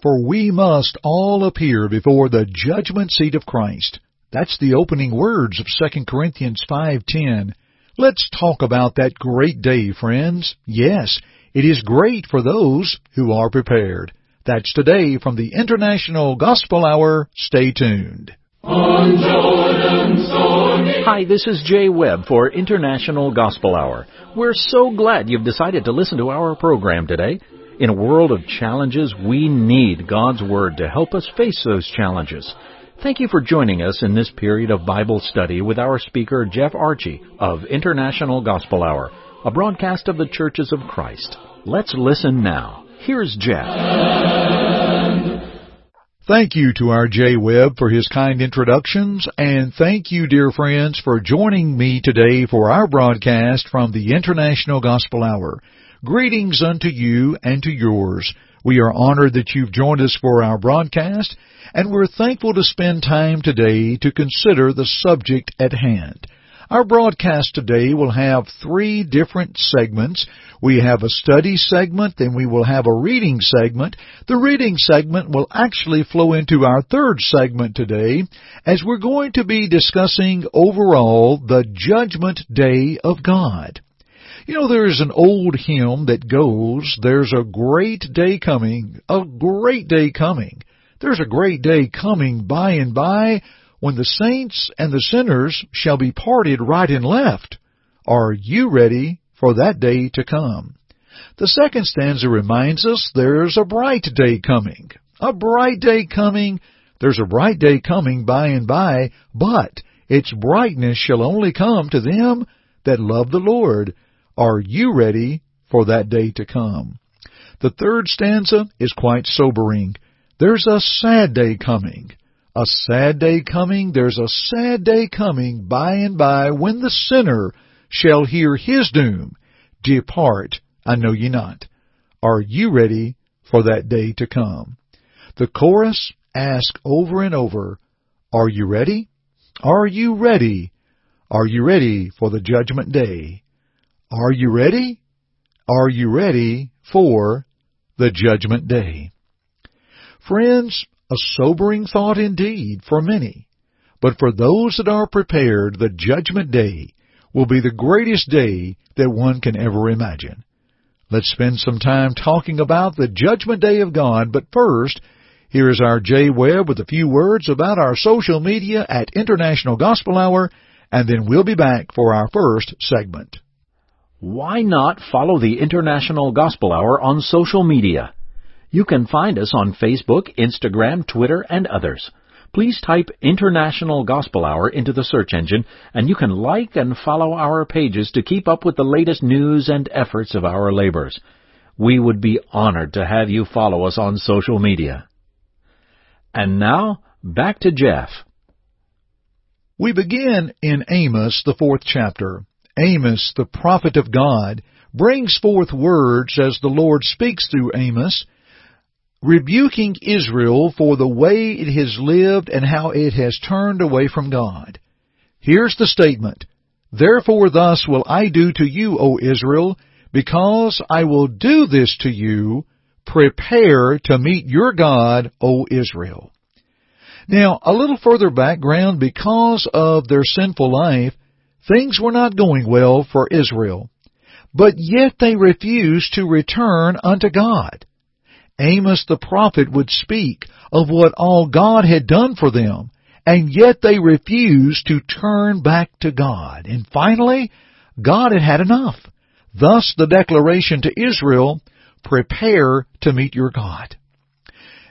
For we must all appear before the judgment seat of Christ. That's the opening words of 2 Corinthians 5:10. Let's talk about that great day, friends. Yes, it is great for those who are prepared. That's today from the International Gospel Hour. Stay tuned. Hi, this is Jay Webb for International Gospel Hour. We're so glad you've decided to listen to our program today. In a world of challenges, we need God's Word to help us face those challenges. Thank you for joining us in this period of Bible study with our speaker, Jeff Archey of International Gospel Hour, a broadcast of the Churches of Christ. Let's listen now. Here's Jeff. Thank you to our Jay Webb for his kind introductions, and thank you, dear friends, for joining me today for our broadcast from the International Gospel Hour. Greetings unto you and to yours. We are honored that you've joined us for our broadcast, and we're thankful to spend time today to consider the subject at hand. Our broadcast today will have three different segments. We have a study segment, then we will have a reading segment. The reading segment will actually flow into our third segment today as we're going to be discussing overall the judgment day of God. You know, there's an old hymn that goes, There's a great day coming, a great day coming. There's a great day coming by and by when the saints and the sinners shall be parted right and left. Are you ready for that day to come? The second stanza reminds us there's a bright day coming. A bright day coming. There's a bright day coming by and by, but its brightness shall only come to them that love the Lord. Are you ready for that day to come? The third stanza is quite sobering. There's a sad day coming. A sad day coming, there's a sad day coming by and by when the sinner shall hear his doom. Depart, I know ye not. Are you ready for that day to come? The chorus ask over and over, Are you ready? Are you ready? Are you ready for the judgment day? Are you ready? Are you ready for the judgment day? Friends, a sobering thought indeed for many. But for those that are prepared, the judgment day will be the greatest day that one can ever imagine. Let's spend some time talking about the judgment day of God, but first, here is our Jay Webb with a few words about our social media at International Gospel Hour, and then we'll be back for our first segment. Why not follow the International Gospel Hour on social media? You can find us on Facebook, Instagram, Twitter, and others. Please type International Gospel Hour into the search engine, and you can like and follow our pages to keep up with the latest news and efforts of our labors. We would be honored to have you follow us on social media. And now, back to Jeff. We begin in Amos, the fourth chapter. Amos, the prophet of God, brings forth words as the Lord speaks through Amos rebuking Israel for the way it has lived and how it has turned away from God. Here's the statement, Therefore thus will I do to you, O Israel, because I will do this to you, prepare to meet your God, O Israel. Now, a little further background, because of their sinful life, things were not going well for Israel. But yet they refused to return unto God. Amos the prophet would speak of what all God had done for them, and yet they refused to turn back to God. And finally, God had had enough. Thus the declaration to Israel, prepare to meet your God.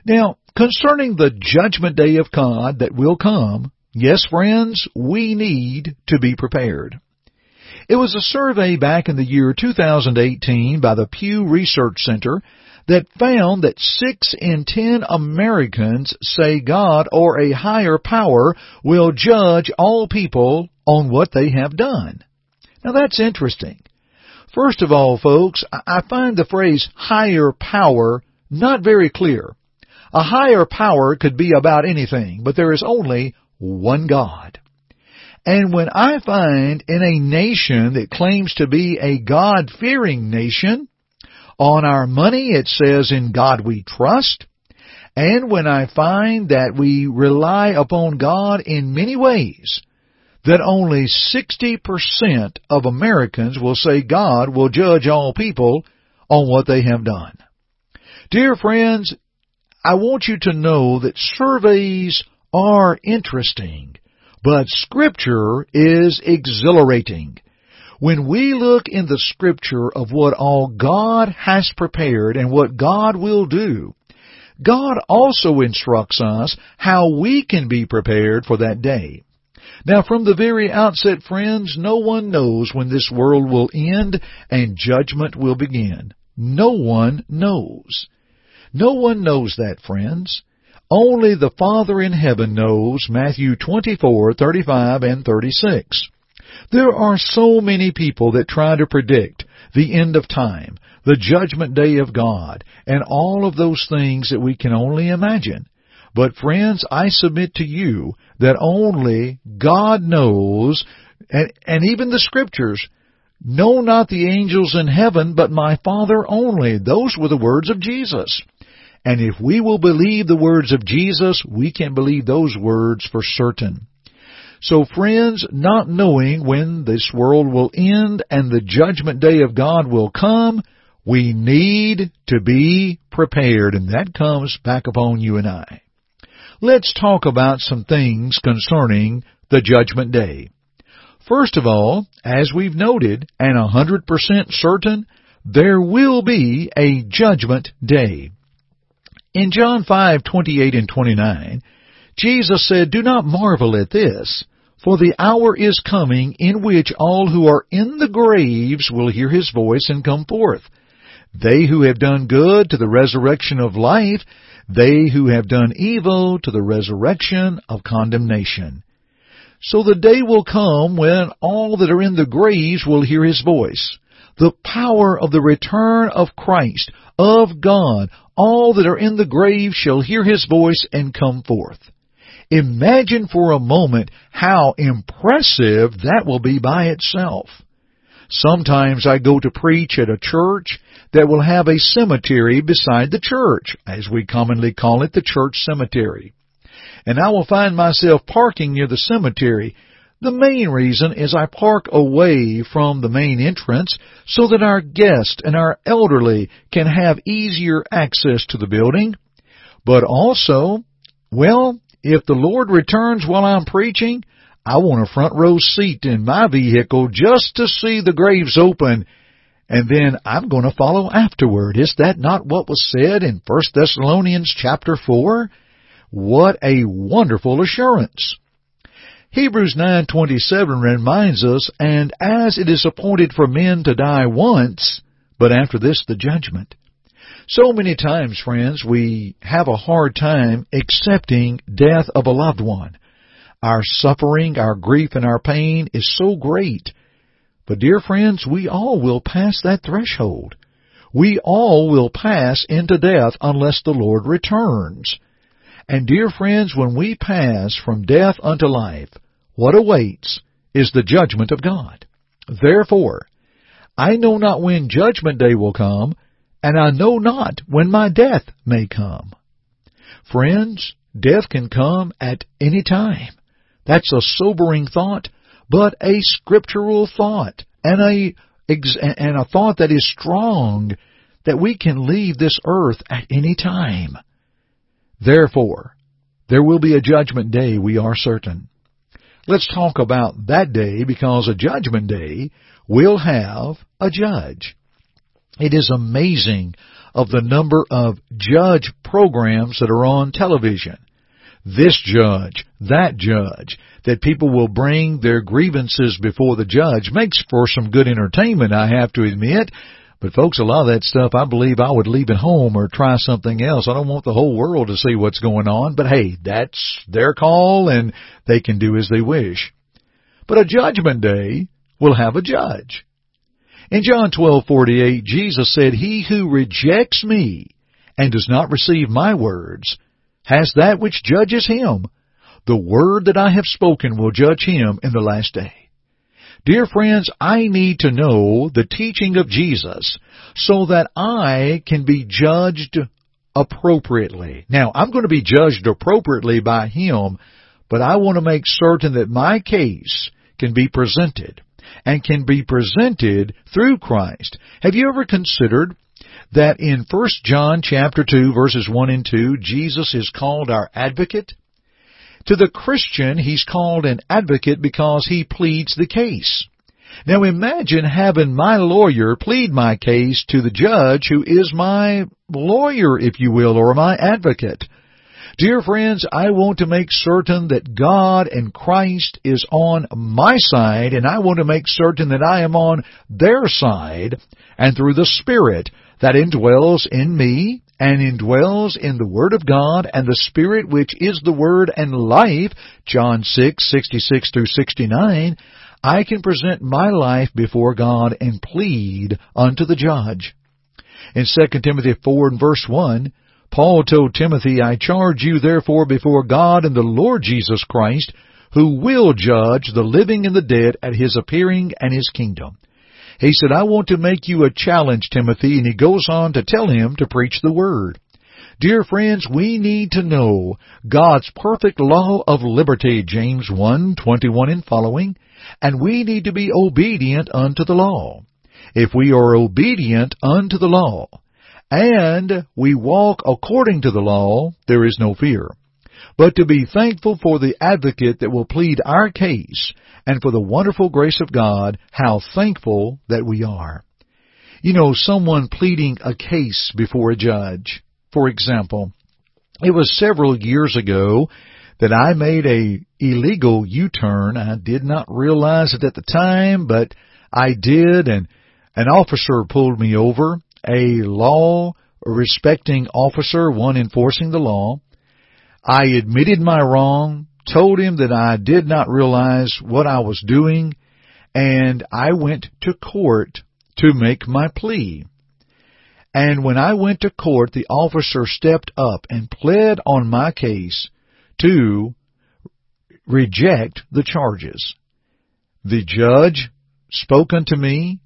Now, concerning the judgment day of God that will come, yes friends, we need to be prepared. It was a survey back in the year 2018 by the Pew Research Center that found that six in ten Americans say God or a higher power will judge all people on what they have done. Now that's interesting. First of all, folks, I find the phrase higher power not very clear. A higher power could be about anything, but there is only one God. And when I find in a nation that claims to be a God-fearing nation, on our money it says, In God we trust. And when I find that we rely upon God in many ways, that only 60% of Americans will say God will judge all people on what they have done. Dear friends, I want you to know that surveys are interesting, but Scripture is exhilarating. When we look in the Scripture of what all God has prepared and what God will do, God also instructs us how we can be prepared for that day. Now from the very outset, friends, no one knows when this world will end and judgment will begin. No one knows. No one knows that, friends. Only the Father in heaven knows, Matthew 24, 35 and 36. There are so many people that try to predict the end of time, the judgment day of God, and all of those things that we can only imagine. But friends, I submit to you that only God knows, and, and even the scriptures, know not the angels in heaven, but my Father only. Those were the words of Jesus. And if we will believe the words of Jesus, we can believe those words for certain. So friends, not knowing when this world will end and the judgment day of God will come, we need to be prepared, and that comes back upon you and I. Let's talk about some things concerning the judgment day. First of all, as we've noted, and a hundred percent certain, there will be a judgment day. In John 5:28 and 29, Jesus said, Do not marvel at this, for the hour is coming in which all who are in the graves will hear his voice and come forth. They who have done good to the resurrection of life, they who have done evil to the resurrection of condemnation. So the day will come when all that are in the graves will hear his voice. The power of the return of Christ, of God, all that are in the grave shall hear his voice and come forth. Imagine for a moment how impressive that will be by itself. Sometimes I go to preach at a church that will have a cemetery beside the church, as we commonly call it the church cemetery. And I will find myself parking near the cemetery. The main reason is I park away from the main entrance so that our guests and our elderly can have easier access to the building. But also, well, if the Lord returns while I'm preaching, I want a front row seat in my vehicle just to see the graves open, and then I'm going to follow afterward. Is that not what was said in 1 Thessalonians chapter 4? What a wonderful assurance. Hebrews 9:27 reminds us, and as it is appointed for men to die once, but after this the judgment. So many times, friends, we have a hard time accepting death of a loved one. Our suffering, our grief, and our pain is so great. But dear friends, we all will pass that threshold. We all will pass into death unless the Lord returns. And dear friends, when we pass from death unto life, what awaits is the judgment of God. Therefore, I know not when judgment day will come, and I know not when my death may come. Friends, death can come at any time. That's a sobering thought, but a scriptural thought, and a and a thought that is strong that we can leave this earth at any time. Therefore, there will be a judgment day, we are certain. Let's talk about that day because a judgment day will have a judge. It is amazing of the number of judge programs that are on television. This judge, that judge, that people will bring their grievances before the judge makes for some good entertainment, I have to admit. But folks, a lot of that stuff, I believe I would leave at home or try something else. I don't want the whole world to see what's going on, but hey, that's their call and they can do as they wish. But a judgment day will have a judge. In John 12:48, Jesus said, "He who rejects me and does not receive my words has that which judges him. The word that I have spoken will judge him in the last day." Dear friends, I need to know the teaching of Jesus so that I can be judged appropriately. Now, I'm going to be judged appropriately by him, but I want to make certain that my case can be presented and can be presented through Christ. Have you ever considered that in 1 John chapter 2 verses 1 and 2, Jesus is called our advocate? To the Christian, he's called an advocate because he pleads the case. Now imagine having my lawyer plead my case to the judge who is my lawyer, if you will, or my advocate. Dear friends, I want to make certain that God and Christ is on my side, and I want to make certain that I am on their side, and through the Spirit that indwells in me, and indwells in the Word of God, and the Spirit which is the Word and life, John 6, 66 through 69, I can present my life before God and plead unto the judge. In 2 Timothy 4 and verse 1, Paul told Timothy, I charge you therefore before God and the Lord Jesus Christ, who will judge the living and the dead at his appearing and his kingdom. He said, I want to make you a challenge, Timothy, and he goes on to tell him to preach the word. Dear friends, we need to know God's perfect law of liberty, James 1, 21 and following, and we need to be obedient unto the law. If we are obedient unto the law, and we walk according to the law, there is no fear. But to be thankful for the advocate that will plead our case, and for the wonderful grace of God, how thankful that we are. You know, someone pleading a case before a judge. For example, it was several years ago that I made a illegal U-turn. I did not realize it at the time, but I did and an officer pulled me over a law respecting officer, one enforcing the law. I admitted my wrong, told him that I did not realize what I was doing, and I went to court to make my plea. And when I went to court, the officer stepped up and pled on my case to reject the charges. The judge spoke unto me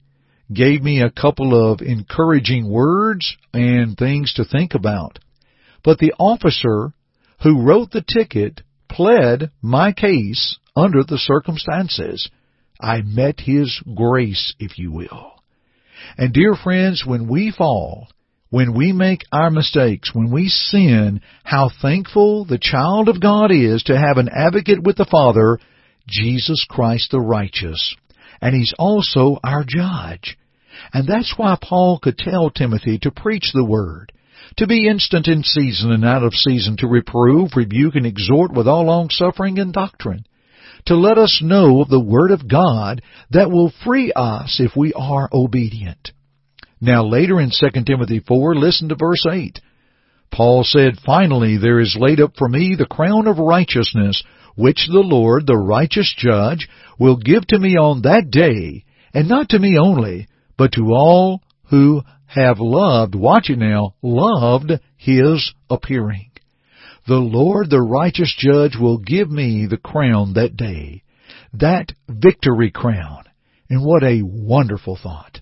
gave me a couple of encouraging words and things to think about. But the officer who wrote the ticket pled my case under the circumstances. I met his grace, if you will. And dear friends, when we fall, when we make our mistakes, when we sin, how thankful the child of God is to have an advocate with the Father, Jesus Christ the righteous. And He's also our judge. And that's why Paul could tell Timothy to preach the word, to be instant in season and out of season, to reprove, rebuke, and exhort with all longsuffering and doctrine, to let us know of the word of God that will free us if we are obedient. Now later in 2 Timothy 4, listen to verse 8. Paul said, Finally there is laid up for me the crown of righteousness, which the Lord, the righteous judge, will give to me on that day, and not to me only, but to all who have loved, watch it now, loved His appearing. The Lord, the righteous judge, will give me the crown that day, that victory crown. And what a wonderful thought.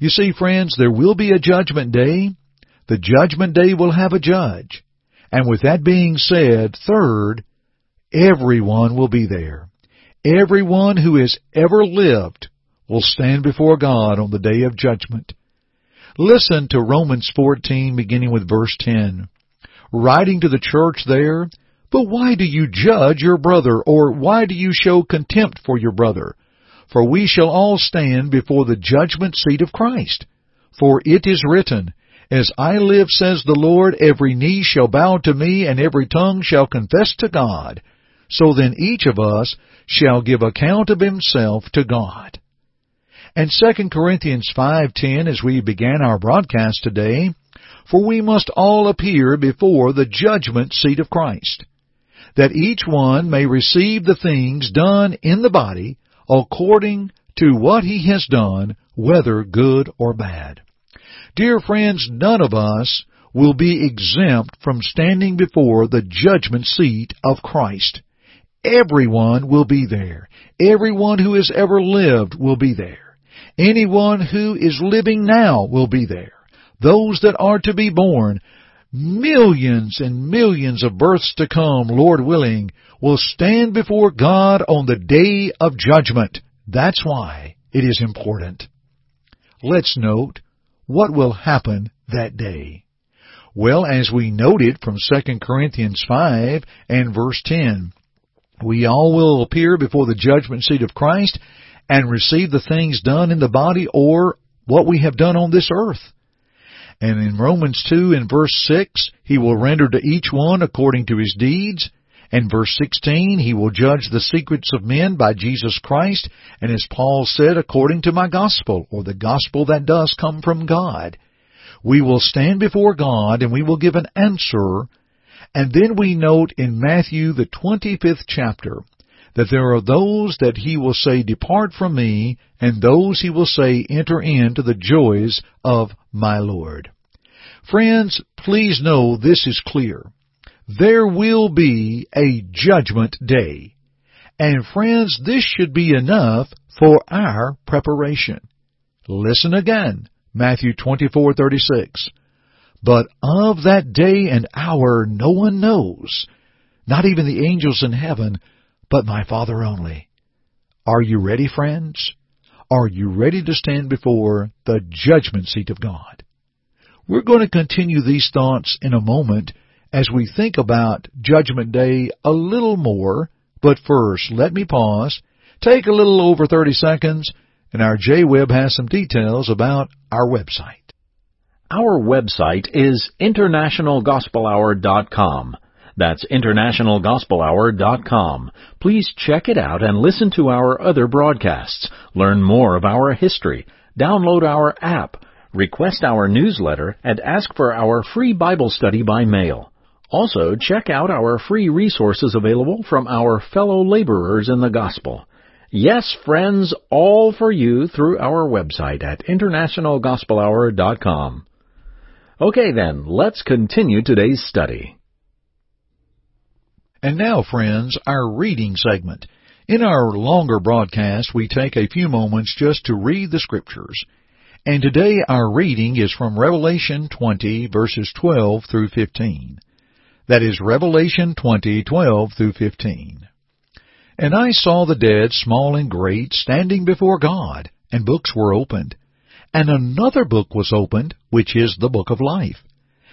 You see, friends, there will be a judgment day. The judgment day will have a judge. And with that being said, third, everyone will be there. Everyone who has ever lived will stand before God on the day of judgment. Listen to Romans 14 beginning with verse 10. Writing to the church there, But why do you judge your brother, or why do you show contempt for your brother? For we shall all stand before the judgment seat of Christ. For it is written, As I live, says the Lord, every knee shall bow to me, and every tongue shall confess to God. So then each of us shall give account of himself to God. And 2 Corinthians 5:10 as we began our broadcast today, for we must all appear before the judgment seat of Christ, that each one may receive the things done in the body according to what he has done, whether good or bad. Dear friends, none of us will be exempt from standing before the judgment seat of Christ. Everyone will be there. Everyone who has ever lived will be there. Anyone who is living now will be there. Those that are to be born, millions and millions of births to come, Lord willing, will stand before God on the day of judgment. That's why it is important. Let's note what will happen that day. Well, as we noted from 2 Corinthians 5 and verse 10, we all will appear before the judgment seat of Christ and receive the things done in the body or what we have done on this earth. And in Romans 2 and verse 6, He will render to each one according to his deeds. And verse 16, He will judge the secrets of men by Jesus Christ, and as Paul said, according to my gospel, or the gospel that does come from God. We will stand before God and we will give an answer. And then we note in Matthew the 25th chapter, that there are those that he will say, Depart from me, and those he will say, Enter into the joys of my Lord. Friends, please know this is clear. There will be a judgment day. And friends, this should be enough for our preparation. Listen again, Matthew 24:36. But of that day and hour no one knows, not even the angels in heaven, but my Father only. Are you ready, friends? Are you ready to stand before the judgment seat of God? We're going to continue these thoughts in a moment as we think about Judgment Day a little more, but first let me pause, take a little over 30 seconds, and our Jay Webb has some details about our website. Our website is internationalgospelhour.com. That's internationalgospelhour.com. Please check it out and listen to our other broadcasts. Learn more of our history. Download our app. Request our newsletter and ask for our free Bible study by mail. Also, check out our free resources available from our fellow laborers in the gospel. Yes, friends, all for you through our website at internationalgospelhour.com. Okay then, let's continue today's study. And now, friends, our reading segment. In our longer broadcast, we take a few moments just to read the scriptures. And today our reading is from Revelation 20 verses 12 through 15. That is Revelation 20, 12 through 15. And I saw the dead, small and great, standing before God, and books were opened. And another book was opened, which is the book of life.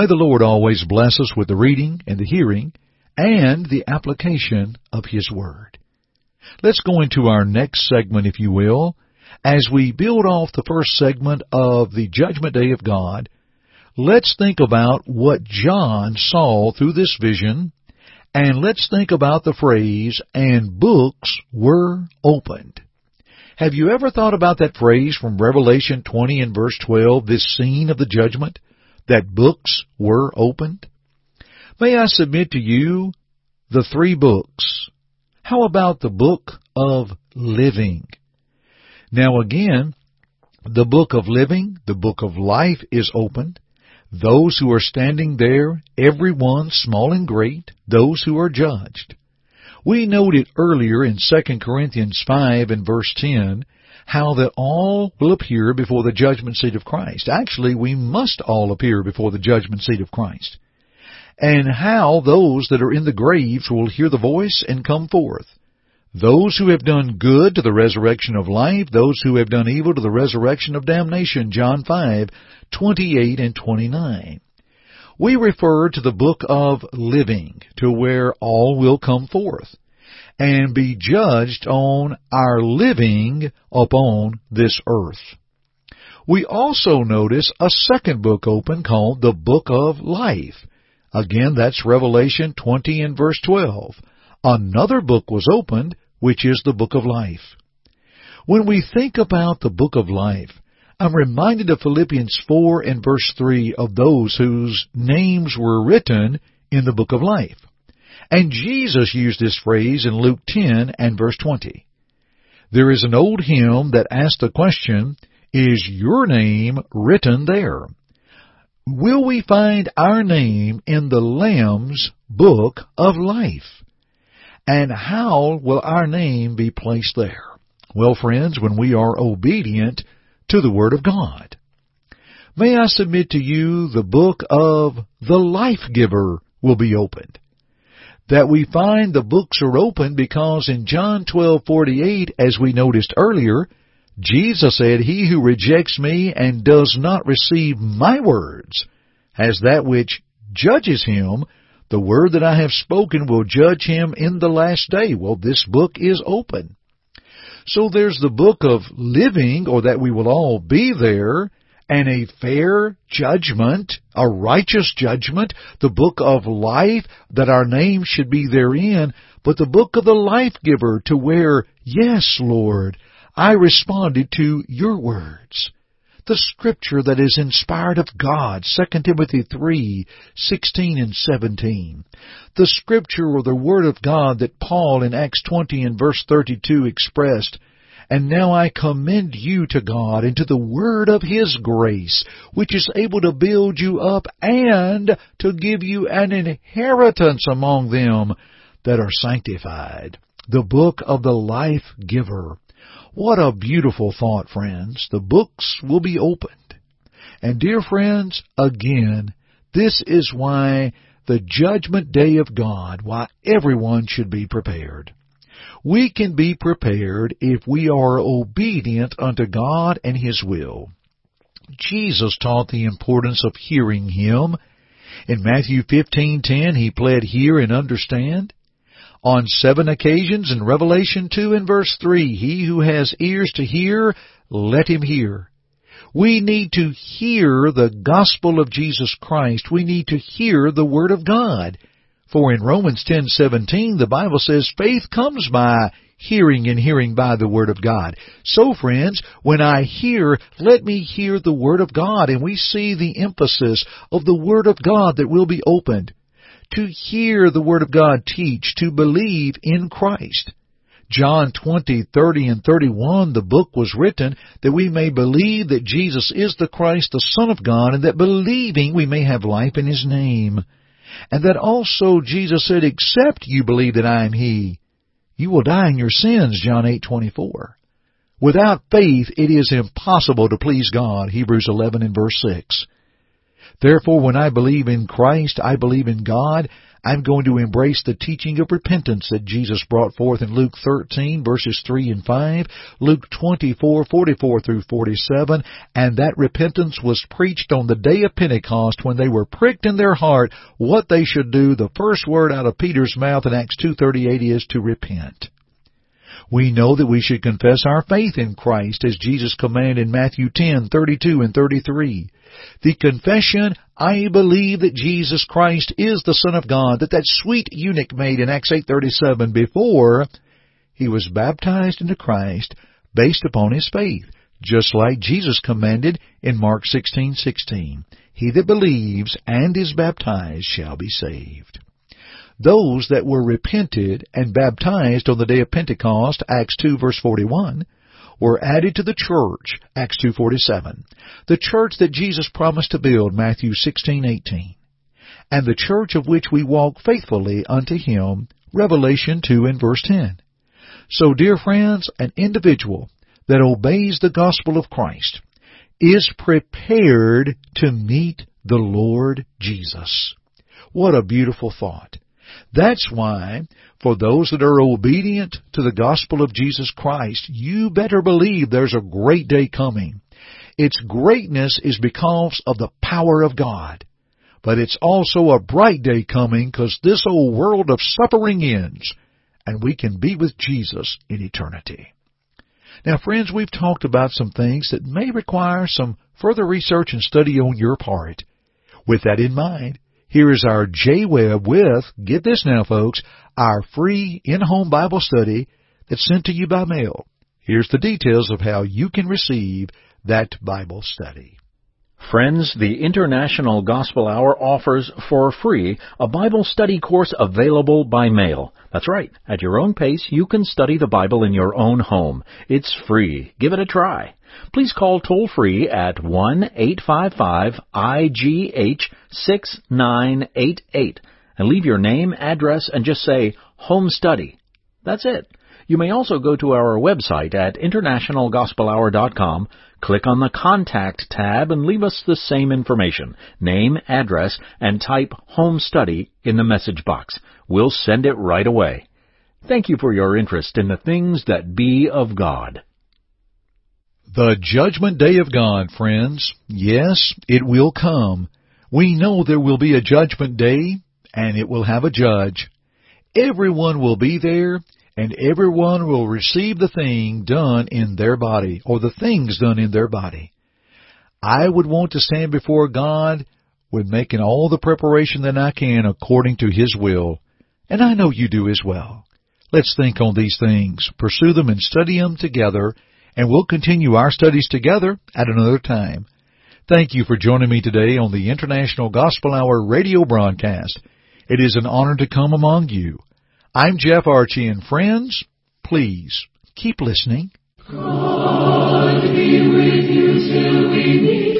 May the Lord always bless us with the reading and the hearing and the application of His Word. Let's go into our next segment, if you will, as we build off the first segment of the Judgment Day of God. Let's think about what John saw through this vision, and let's think about the phrase, and books were opened. Have you ever thought about that phrase from Revelation 20 and verse 12, this scene of the judgment, that books were opened? May I submit to you the three books? How about the book of living? Now again, the book of living, the book of life is opened. Those who are standing there, every one, small and great, those who are judged. We noted earlier in 2 Corinthians 5 and verse 10 how that all will appear before the judgment seat of Christ. Actually, we must all appear before the judgment seat of Christ and how those that are in the graves will hear the voice and come forth. Those who have done good to the resurrection of life, those who have done evil to the resurrection of damnation, John 5, 28 and 29. We refer to the book of living, to where all will come forth and be judged on our living upon this earth. We also notice a second book open called the Book of Life. Again, that's Revelation 20 and verse 12. Another book was opened, which is the book of life. When we think about the book of life, I'm reminded of Philippians 4 and verse 3 of those whose names were written in the book of life. And Jesus used this phrase in Luke 10 and verse 20. There is an old hymn that asks the question, is your name written there? Will we find our name in the Lamb's book of life? And how will our name be placed there? Well, friends, when we are obedient to the Word of God. May I submit to you the book of the Life Giver will be opened that we find the books are open because in John 12:48 as we noticed earlier Jesus said he who rejects me and does not receive my words has that which judges him. The word that I have spoken will judge him in the last day. Well this book is open. So there's the book of living or that we will all be there and a fair judgment, a righteous judgment, the book of life, that our name should be therein, but the book of the life giver to where, yes, Lord, I responded to your words. The scripture that is inspired of God, 2 Timothy 3, 16 and 17. The scripture or the word of God that Paul in Acts 20 and verse 32 expressed, and now I commend you to God and to the word of His grace, which is able to build you up and to give you an inheritance among them that are sanctified. The book of the life giver. What a beautiful thought, friends. The books will be opened. And dear friends, again, this is why the judgment day of God, why everyone should be prepared. We can be prepared if we are obedient unto God and His will. Jesus taught the importance of hearing Him. In Matthew 15:10 he pled hear and understand. On seven occasions in Revelation 2 and verse 3, he who has ears to hear, let him hear. We need to hear the gospel of Jesus Christ. We need to hear the Word of God. For in Romans 10:17 the Bible says faith comes by hearing and hearing by the word of God. So friends, when I hear, let me hear the word of God and we see the emphasis of the word of God that will be opened. To hear the word of God teach, to believe in Christ. John 20, 30 and 31, the book was written that we may believe that Jesus is the Christ, the Son of God, and that believing we may have life in His name. And that also Jesus said, except you believe that I am He, you will die in your sins, John 8:24. Without faith it is impossible to please God, Hebrews 11 and verse 6. Therefore when I believe in Christ, I believe in God, I'm going to embrace the teaching of repentance that Jesus brought forth in Luke 13 verses 3 and 5, Luke 24, 44 through 47, and that repentance was preached on the day of Pentecost when they were pricked in their heart what they should do. The first word out of Peter's mouth in Acts 2.38 is to repent. We know that we should confess our faith in Christ as Jesus commanded in Matthew 10:32 and 33. The confession, I believe that Jesus Christ is the Son of God, that that sweet eunuch made in Acts 8:37 before he was baptized into Christ based upon his faith, just like Jesus commanded in Mark 16:16. He that believes and is baptized shall be saved. Those that were repented and baptized on the day of Pentecost, Acts 2 verse 41, were added to the church, Acts 2.47, the church that Jesus promised to build, Matthew 16.18, and the church of which we walk faithfully unto Him, Revelation 2 and verse 10. So dear friends, an individual that obeys the gospel of Christ is prepared to meet the Lord Jesus. What a beautiful thought. That's why, for those that are obedient to the gospel of Jesus Christ, you better believe there's a great day coming. Its greatness is because of the power of God. But it's also a bright day coming because this old world of suffering ends and we can be with Jesus in eternity. Now friends, we've talked about some things that may require some further research and study on your part. With that in mind, here is our Jay Webb with, get this now folks, our free in-home Bible study that's sent to you by mail. Here's the details of how you can receive that Bible study. Friends, the International Gospel Hour offers for free a Bible study course available by mail. That's right. At your own pace, you can study the Bible in your own home. It's free. Give it a try. Please call toll free at 1-855-IGH-6988 and leave your name, address, and just say home study. That's it. You may also go to our website at internationalgospelhour.com Click on the Contact tab and leave us the same information, name, address, and type Home Study in the message box. We'll send it right away. Thank you for your interest in the things that be of God. The judgment day of God, friends. Yes, it will come. We know there will be a judgment day, and it will have a judge. Everyone will be there, and everyone will receive the thing done in their body, or the things done in their body. I would want to stand before God with making all the preparation that I can according to His will, and I know you do as well. Let's think on these things, pursue them and study them together, and we'll continue our studies together at another time. Thank you for joining me today on the International Gospel Hour radio broadcast. It is an honor to come among you. I'm Jeff Archey, and friends, please keep listening.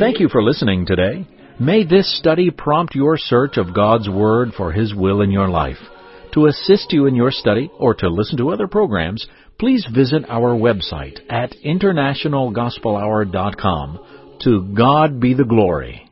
Thank you for listening today. May this study prompt your search of God's Word for His will in your life. To assist you in your study or to listen to other programs, please visit our website at internationalgospelhour.com. To God be the glory.